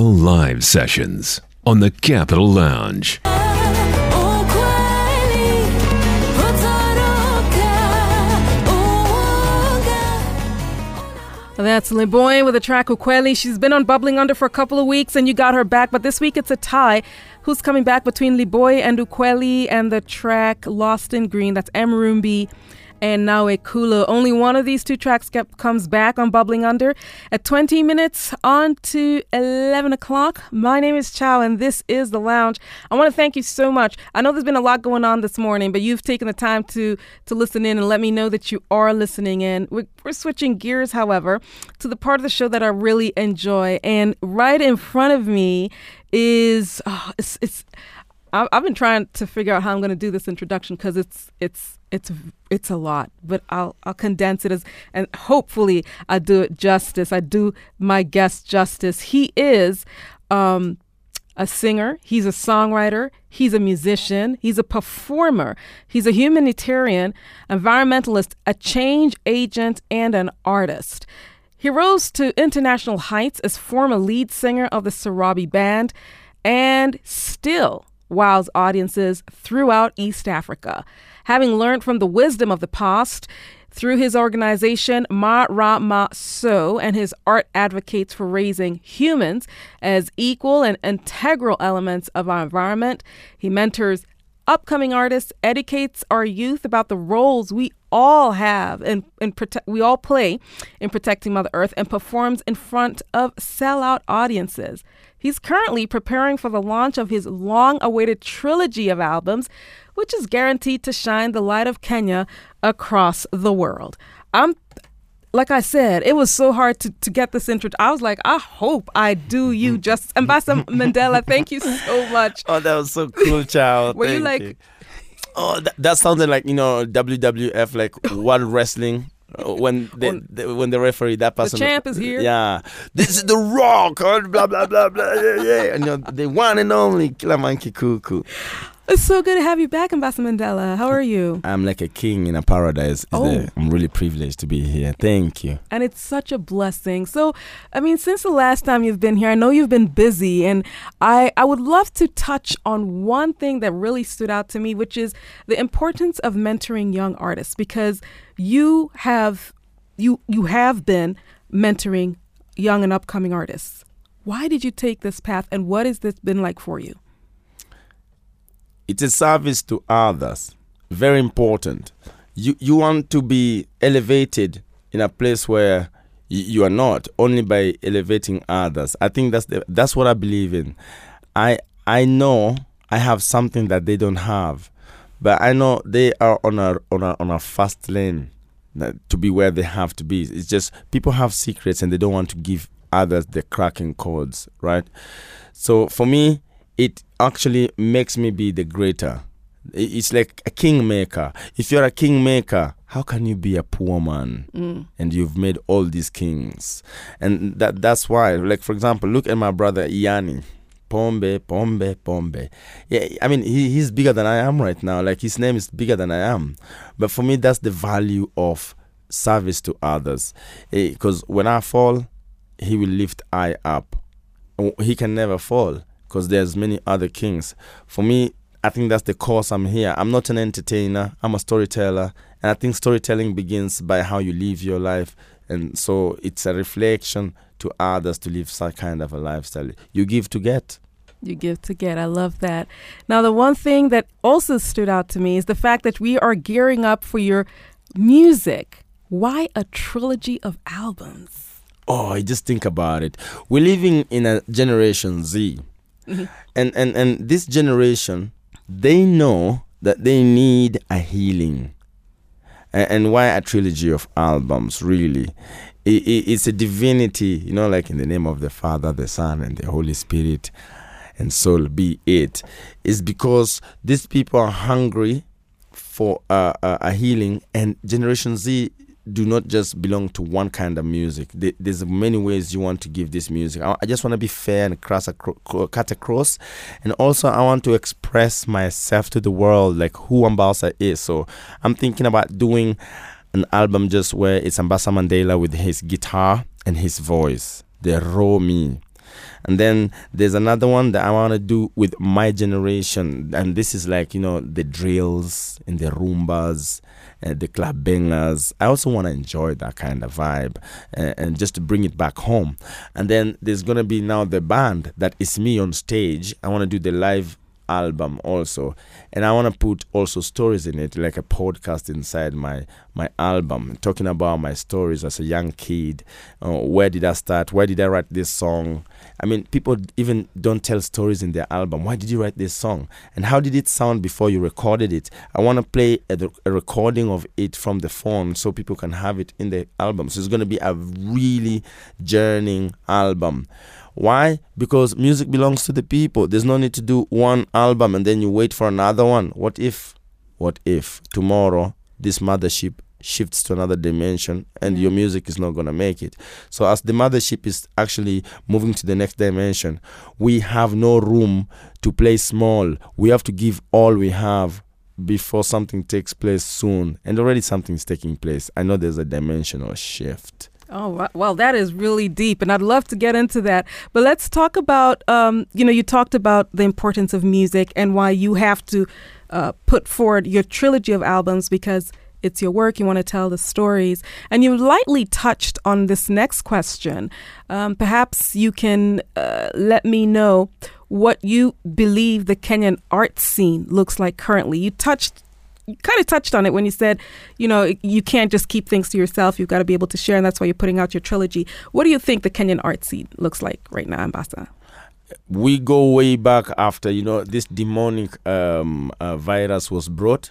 The live sessions on the Capital Lounge. That's LeBoy with a track Ukweli. She's been on Bubbling Under for a couple of weeks and you got her back, but this week it's a tie. Who's coming back between LeBoy and Ukweli and the track Lost in Green? That's Emrumbi and Nawe Kulu. Only one of these two tracks kept, comes back on Bubbling Under at 20 minutes on to 11 o'clock. My name is Chow, and this is The Lounge. I want to thank you so much. I know there's been a lot going on this morning, but you've taken the time to, to listen in and let me know that you are listening in. We're, we're switching gears, however, to the part of the show that I really enjoy. And right in front of me is, oh, it's, it's I've been trying to figure out how I'm going to do this introduction because it's it's it's it's a lot, but I'll I'll condense it as and hopefully I do it justice. I do my guest justice. He is um, a singer. He's a songwriter. He's a musician. He's a performer. He's a humanitarian, environmentalist, a change agent, and an artist. He rose to international heights as former lead singer of the Sarabi Band, and still wows audiences throughout East Africa. Having learned from the wisdom of the past, through his organization, Ma Ra Ma So, and his art advocates for raising humans as equal and integral elements of our environment. He mentors upcoming artists, educates our youth about the roles we all have and in we all play in protecting Mother Earth, and performs in front of sellout audiences. He's currently preparing for the launch of his long awaited trilogy of albums, which is guaranteed to shine the light of Kenya across the world. I'm like I said, it was so hard to, to get this intro. I was like, I hope I do you just Ambassador Mandela, thank you so much. Oh, that was so cool, child. Were thank you like you. Oh, that, that sounded like, you know, WWF, like World Wrestling when the, the, when the referee that person the champ is here. Yeah, this is the Rock. Blah blah blah blah. Yeah, yeah. And you know, the one and only Killer Monkey Cuckoo. It's so good to have you back, Ambassador Mandela. How are you? I'm like a king in a paradise. Oh. I'm really privileged to be here. Thank you. And it's such a blessing. So, I mean, since the last time you've been here, I know you've been busy, and I, I would love to touch on one thing that really stood out to me, which is the importance of mentoring young artists because you have you you have been mentoring young and upcoming artists. Why did you take this path, and what has this been like for you? It's a service to others. Very important. You you want to be elevated in a place where you are not only by elevating others. I think that's the, that's what I believe in. I I know I have something that they don't have, but I know they are on a on a on a fast lane to be where they have to be. It's just people have secrets and they don't want to give others the cracking codes, right? So for me, it actually makes me be the greater. It's like a kingmaker. If you're a kingmaker, how can you be a poor man mm. and you've made all these kings? And that that's why. Like for example, look at my brother Iyani. Pombe, Pombe, Pombe. Yeah, I mean, he, he's bigger than I am right now. Like, his name is bigger than I am. But for me, that's the value of service to others. Because eh, when I fall, he will lift I up. He can never fall because there's many other kings. For me, I think that's the cause I'm here. I'm not an entertainer. I'm a storyteller, and I think storytelling begins by how you live your life, and so it's a reflection to others to live such kind of a lifestyle. You give to get. You give to get. I love that. Now, the one thing that also stood out to me is the fact that we are gearing up for your music. Why a trilogy of albums? Oh, I just think about it. We're living in a generation Z And, and, and this generation, they know that they need a healing. And, and why a trilogy of albums, really? It, it, it's a divinity, you know, like in the name of the Father, the Son, and the Holy Spirit, and soul be it. It's because these people are hungry for uh, uh, a healing, and Generation Z do not just belong to one kind of music. There's many ways you want to give this music. I just want to be fair and cross cut across, and also I want to express myself to the world, like who Ambasa is. So I'm thinking about doing an album just where it's Ambasa Mandela with his guitar and his voice, the raw me. And then there's another one that I want to do with my generation, and this is like you know the drills and the rumbas. Uh, the club bangers. I also want to enjoy that kind of vibe uh, and just to bring it back home. And then there's gonna be now the band that is me on stage. I want to do the live album also. And i want to put also stories in it like a podcast inside my my album talking about my stories as a young kid. Uh, where did i start? Why did i write this song? I mean people even don't tell stories in their album. Why did you write this song? And how did it sound before you recorded it? I want to play a, a recording of it from the phone so people can have it in the album. So it's going to be a really journeying album why? Because music belongs to the people. There's no need to do one album and then you wait for another one. What if, what if tomorrow this mothership shifts to another dimension and your music is not going to make it? So, as the mothership is actually moving to the next dimension, we have no room to play small. We have to give all we have before something takes place soon. And already something's taking place. I know there's a dimensional shift. Oh, well, that is really deep, and I'd love to get into that. But let's talk about, um, you know, you talked about the importance of music and why you have to uh, put forward your trilogy of albums because it's your work, you want to tell the stories. And you lightly touched on this next question. Um, perhaps you can uh, let me know what you believe the Kenyan art scene looks like currently. You touched kind of touched on it when you said, you know, you can't just keep things to yourself. You've got to be able to share, and that's why you're putting out your trilogy. What do you think the Kenyan art scene looks like right now, Ambasa? We go way back after, you know, this demonic um, uh, virus was brought.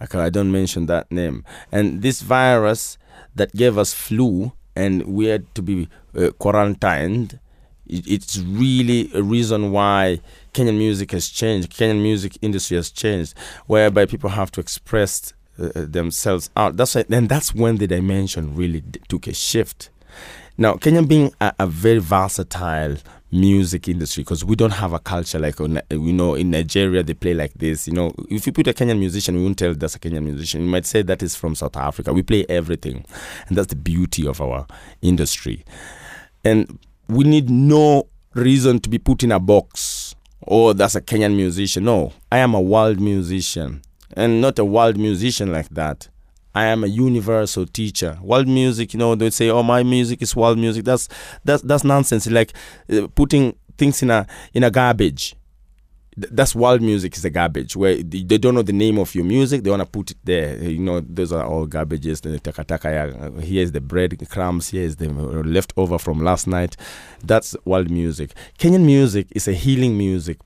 Okay, I don't mention that name. And this virus that gave us flu and we had to be uh, quarantined, it, it's really a reason why Kenyan music has changed. Kenyan music industry has changed, whereby people have to express uh, uh themselves out. That's why, and that's when the dimension really took a shift. Now, Kenya being a, a very versatile music industry because we don't have a culture like you know in Nigeria they play like this. You know, if you put a Kenyan musician, we won't tell that's a Kenyan musician. You might say that is from South Africa. We play everything, and that's the beauty of our industry. And we need no reason to be put in a box oh, that's a Kenyan musician. No, I am a world musician and not a world musician like that. I am a universal teacher. World music, you know, they say, "Oh, my music is world music." That's that's that's nonsense. Like uh, putting things in a in a garbage that's world music is a garbage. Where they don't know the name of your music they want to put it there. You know those are all garbages the here's the bread crumbs here's the leftover from last night. That's world music. Kenyan music is a healing music.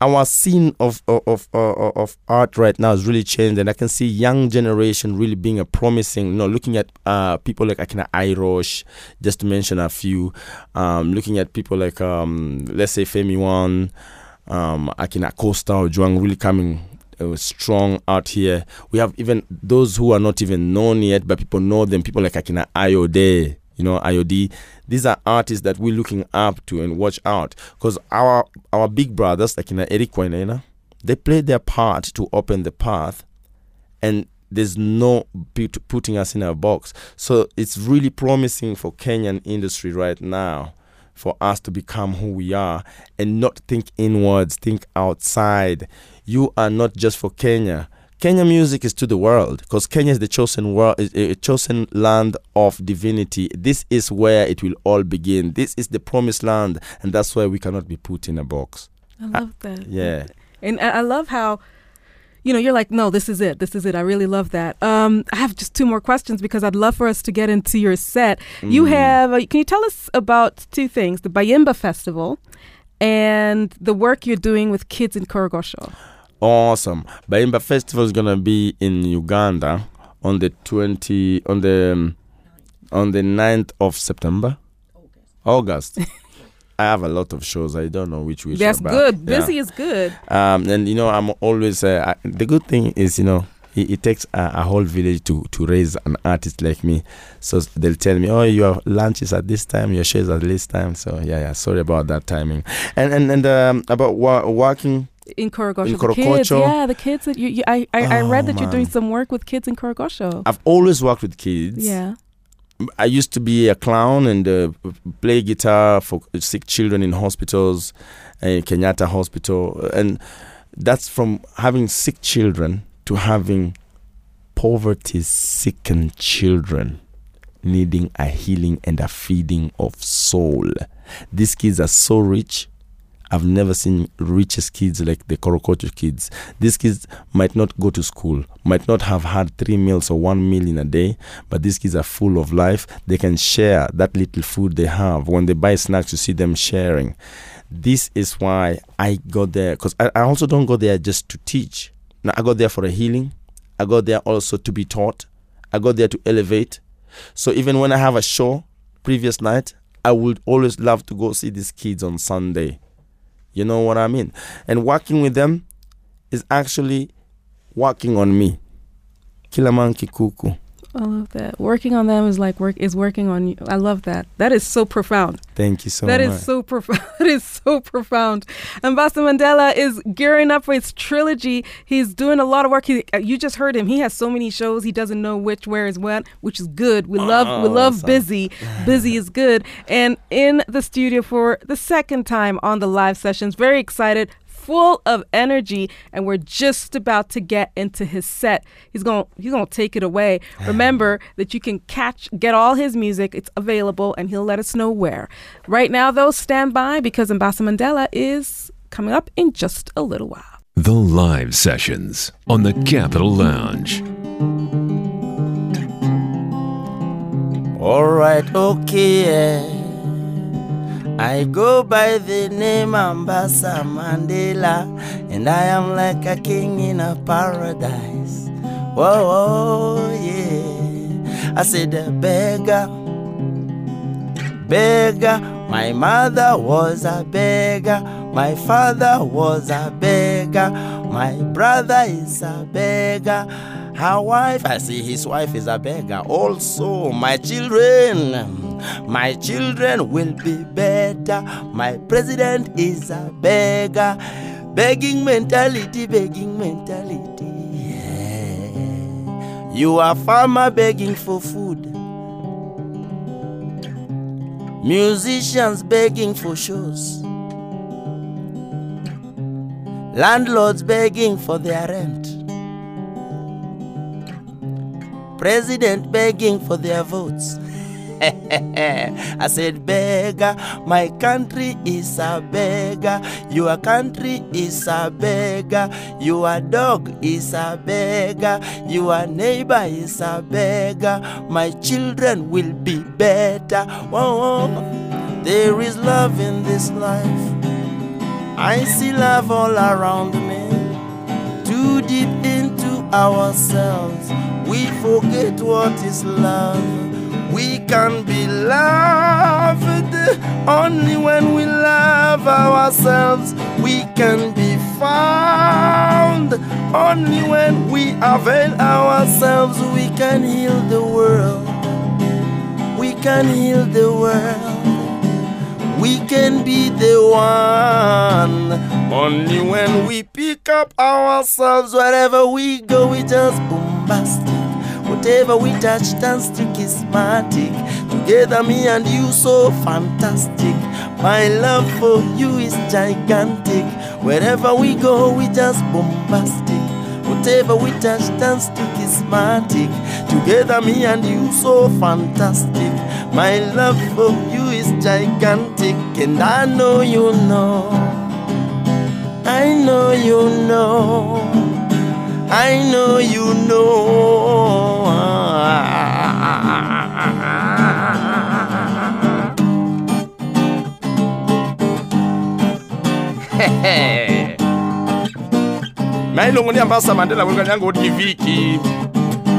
Our scene of of, of, of art right now has really changed and i can see young generation really being a promising you know looking at uh, people like akina irosh just to mention a few. Um, looking at people like um, let's say femi one um, Akina Costa or Juang really coming uh, strong out here. We have even those who are not even known yet, but people know them. People like Akina Ayode, you know, Ayode. These are artists that we're looking up to and watch out because our our big brothers, Akina Eric they played their part to open the path, and there's no putting us in a box. So it's really promising for Kenyan industry right now for us to become who we are and not think inwards, think outside. You are not just for Kenya. Kenya music is to the world because Kenya is the chosen world, a eh, eh, chosen land of divinity. This is where it will all begin. This is the promised land, and that's why we cannot be put in a box. I love that. Yeah, and I love how you know, you're like, no, this is it. This is it. I really love that. Um, I have just two more questions because I'd love for us to get into your set. Mm. You have, uh, can you tell us about two things the Bayimba Festival and the work you're doing with kids in Korogosho? Awesome. Bayimba Festival is going to be in Uganda on the 20, on the, um, on the 9th of September. August. August. I have a lot of shows. I don't know which which. That's good. Busy yeah. is good. Um, and you know, I'm always uh, I, the good thing is you know it, it takes a, a, whole village to to raise an artist like me. So they'll tell me, oh, your lunch is at this time, your shows at this time. So yeah, yeah. Sorry about that timing. And and and um, about wa- working in Korogosho. In the kids, yeah, the kids that you, you I, I, oh, I read that man. you're doing some work with kids in Korogosho. I've always worked with kids. Yeah. I used to be a clown and uh, play guitar for sick children in hospitals, in Kenyatta Hospital, and that's from having sick children to having poverty-sickened children needing a healing and a feeding of soul. These kids are so rich. I've never seen richest kids like the Korogosho kids. These kids might not go to school, might not have had three meals or one meal in a day, but these kids are full of life. They can share that little food they have. When they buy snacks, you see them sharing. This is why I go there, because I, I also don't go there just to teach. Now, I go there for a healing. I go there also to be taught. I go there to elevate. So even when I have a show previous night, I would always love to go see these kids on Sunday. You know what I mean? And working with them is actually working on me. Kilamanki kuku. I love that. Working on them is like work is working on you. I love that. That is so profound. Thank you so That much. is so profound. that is so profound. Ambassador Mandela is gearing up for his trilogy. He's doing a lot of work. He, uh, you just heard him. He has so many shows. He doesn't know which where is what, which is good. We love we Oh, love awesome. busy. Busy is good. And in the studio for the second time on the live sessions. Very excited. Full of energy, and we're just about to get into his set. He's gonna he's gonna take it away. Remember that you can catch get all his music. It's available, and he'll let us know where. Right now, though, stand by because Ambassador Mandela is coming up in just a little while. The live sessions on the Capital Lounge. All right, okay. eh. I go by the name Ambasa Mandela, and I am like a king in a paradise. Whoa, whoa, yeah. I said, beggar, beggar. My mother was a beggar, my father was a beggar, my brother is a beggar. Her wife, I see his wife is a beggar. Also, my children, my children will be better. My president is a beggar. Begging mentality, begging mentality. Yeah. You are farmer begging for food. Musicians begging for shows. Landlords begging for their rent. President begging for their votes. I said, beggar, my country is a beggar. Your country is a beggar. Your dog is a beggar. Your neighbor is a beggar. My children will be better. Whoa. There is love in this life. I see love all around me. Too deep into ourselves, we forget what is love. We can be loved only when we love ourselves. We can be found only when we avail ourselves. We can heal the world. We can heal the world. We can be the one only when we pick up ourselves. Wherever we go, we just bombastic. Whatever we touch turns to charismatic. Together, me and you, so fantastic. My love for you is gigantic. Wherever we go, we just bombastic. Whatever we touch turns to charismatic. Together, me and you, so fantastic. My love for you is gigantic, and I know you know. I know you know. I know you know. mailongo ni ambasa mandela wenga nyango di viki.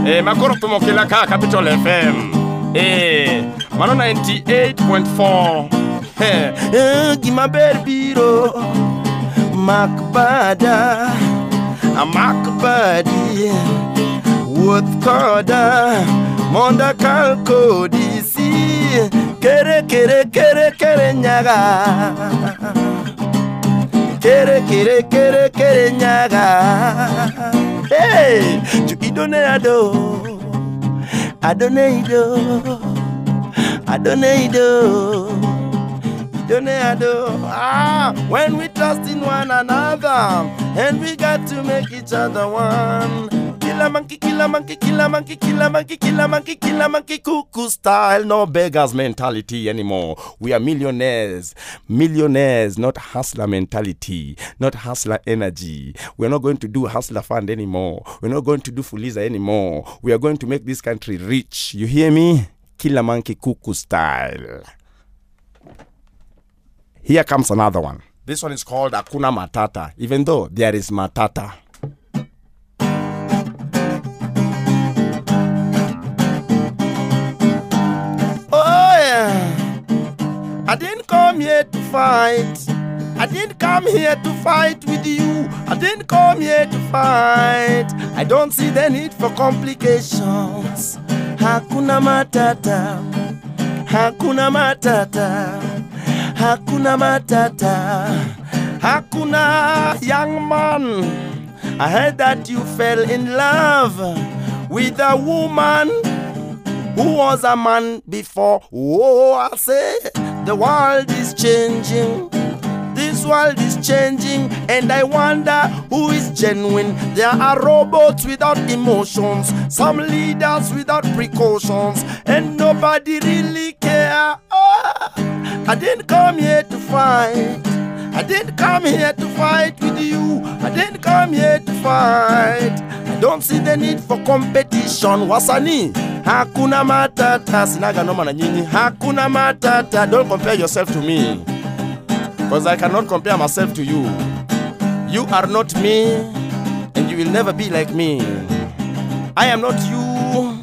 E makoro tumokela ka capital fm e mano 98.4 He, Eh, Gimaber biro. Makbada Makbadi Wuoth koda. Monda kal kodi si. Kere kere kere kere nyaga Kere kere kere kere nyaga Hey, to idone ado Adone ido Adonaido. Adonaido. Ah, when we trust in one another and we got to make each other one. Kill a monkey, kill a monkey, kill a monkey, kill a monkey, kill monkey, kill monkey, cuckoo style. No beggars mentality anymore. We are millionaires. Millionaires, not hustler mentality, not hustler energy. We're not going to do hustler fund anymore. We're not going to do Fuliza anymore. We are going to make this country rich. You hear me? Kill a monkey, cuckoo style. Here comes another one. This one is called Akuna Matata, even though there is Matata. Didn't come here to fight. I didn't come here to fight with you. I didn't come here to fight. I don't see the need for complications. Hakuna Matata. Hakuna Matata. Hakuna Matata. Hakuna young man. I heard that you fell in love with a woman who was a man before. Oh, I say the world is changing. This world is changing, and I wonder who is genuine. There are robots without emotions, some leaders without precautions, and nobody really care. Ah, I didn't come here to fight. I didn't come here to fight with you. I didn't come here to fight. Don't see the need for competition. Wasani, hakuna matata. Sinaga noma na nyinyi. Hakuna matata. Don't compare yourself to me. Because I cannot compare myself to you. You are not me, and you will never be like me. I am not you,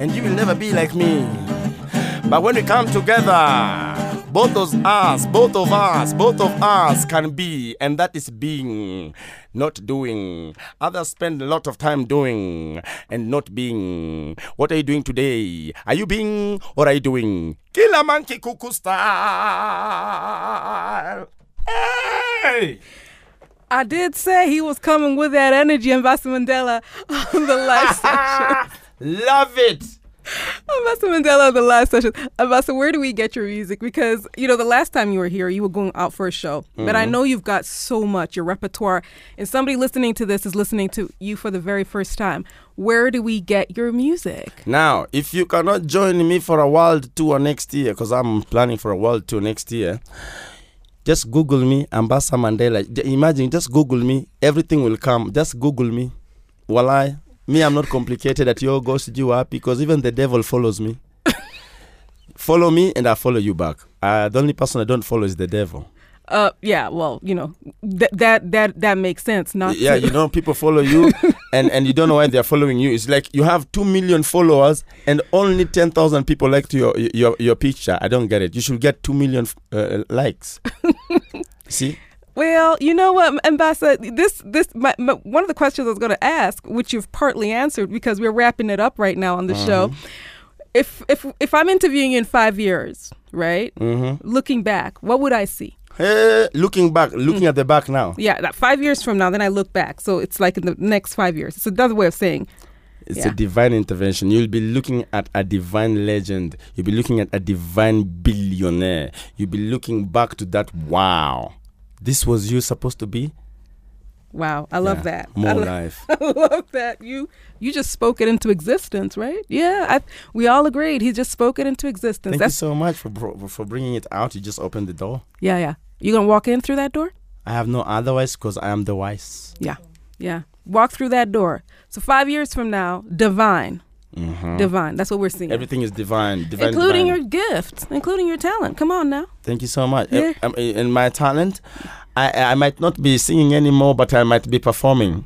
and you will never be like me. But when we come together, both of us, both of us, both of us can be, and that is being, not doing. Others spend a lot of time doing and not being. What are you doing today? Are you being or are you doing? Killer monkey cuckoo style. Hey! I did say he was coming with that energy, Ambassador Mandela, on the last session. Love it. Ambassador Mandela, the last session. Ambassador, where do we get your music? Because, you know, the last time you were here, you were going out for a show. But I mm-hmm. know you've got so much, your repertoire. And somebody listening to this is listening to you for the very first time. Where do we get your music? Now, if you cannot join me for a world tour next year, because I'm planning for a world tour next year, just Google me, Ambassador Mandela. Imagine, just Google me, everything will come. Just Google me. Walai, me, I'm not complicated at your ghost you up because even the devil follows me. follow me and I follow you back. Uh, the only person I don't follow is the devil. Uh, yeah, well, you know, th- that that that makes sense. Not yeah, to- you know, people follow you and, and you don't know why they're following you. It's like you have 2 million followers and only 10,000 people liked your, your your picture. I don't get it. You should get 2 million uh, likes. See? Well, you know what, Ambassador, this this my, my, one of the questions I was going to ask, which you've partly answered because we're wrapping it up right now on the show. If if if I'm interviewing you in five years, right? Mm-hmm. Looking back, what would I see? Hey, looking back, looking at the back now. Yeah, that five years from now, then I look back. So it's like in the next five years. It's another way of saying, It's Yeah. a divine intervention. You'll be looking at a divine legend. You'll be looking at a divine billionaire. You'll be looking back to that. Wow, this was you supposed to be. wow, I love Yeah, that. I More lo- life. I love that. You you just spoke it into existence, right? Yeah, I, we all agreed. He just spoke it into existence. Thank you That's so much for bro- for bringing it out. You just opened the door. yeah, yeah. You gonna walk in through that door? I have no otherwise because I am the wise. Yeah, yeah. Walk through that door. So five years from now, divine, Mhm. divine. That's what we're seeing. Everything is divine, divine, including divine. your gifts, including your talent. Come on now. Thank you so much. Yeah. Uh, um, in my talent, I I might not be singing anymore, but I might be performing,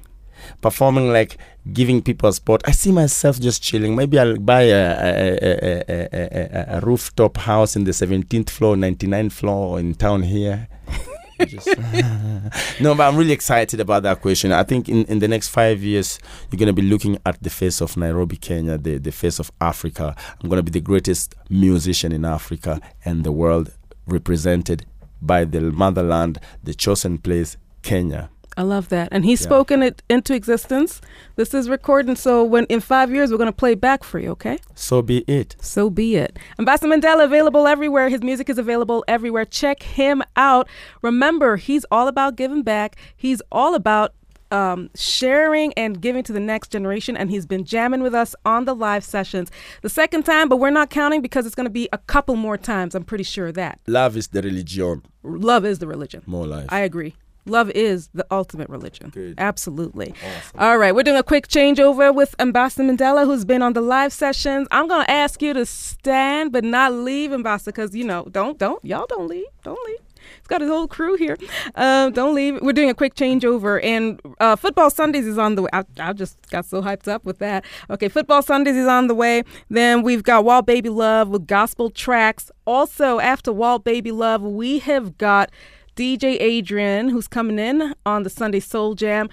performing like giving people a spot. I see myself just chilling. Maybe I'll buy a a, a, a, a, a, a rooftop house in the 17th floor, 99th floor in town here. No, but I'm really excited about that question. I think in, in the next five years, you're going to be looking at the face of Nairobi, Kenya, the, the face of Africa. I'm going to be the greatest musician in Africa and the world represented by the motherland, the chosen place, Kenya. I love that. And he's Yeah. spoken it into existence. This is recording, so when in five years we're gonna play back for you, okay? So be it. So be it. Ambassador Mandela available everywhere. His music is available everywhere. Check him out. Remember, he's all about giving back. He's all about um, sharing and giving to the next generation. And he's been jamming with us on the live sessions the second time, but we're not counting because it's going to be a couple more times. I'm pretty sure of that. Love is the religion. Love is the religion. More life. I agree. Love is the ultimate religion. Good. Absolutely. Awesome. All right, we're doing a quick changeover with Ambassador Mandela, who's been on the live sessions. I'm gonna ask you to stand, but not leave, Ambassador, because you know, don't, don't, y'all don't leave, don't leave. He's got his whole crew here. Um, don't leave. We're doing a quick changeover, and uh, Football Sundays is on the way. I, I just got so hyped up with that. Okay, Football Sundays is on the way. Then we've got Wall Baby Love with gospel tracks. Also, after Wall Baby Love, we have got DJ Adrian, who's coming in on the Sunday Soul Jam.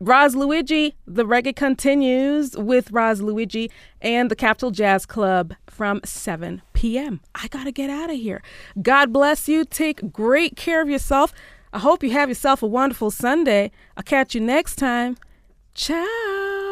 Roz Luigi, the reggae continues with Roz Luigi and the Capital Jazz Club from 7 p.m. I gotta get out of here. God bless you. Take great care of yourself. I hope you have yourself a wonderful Sunday. I'll catch you next time. Ciao.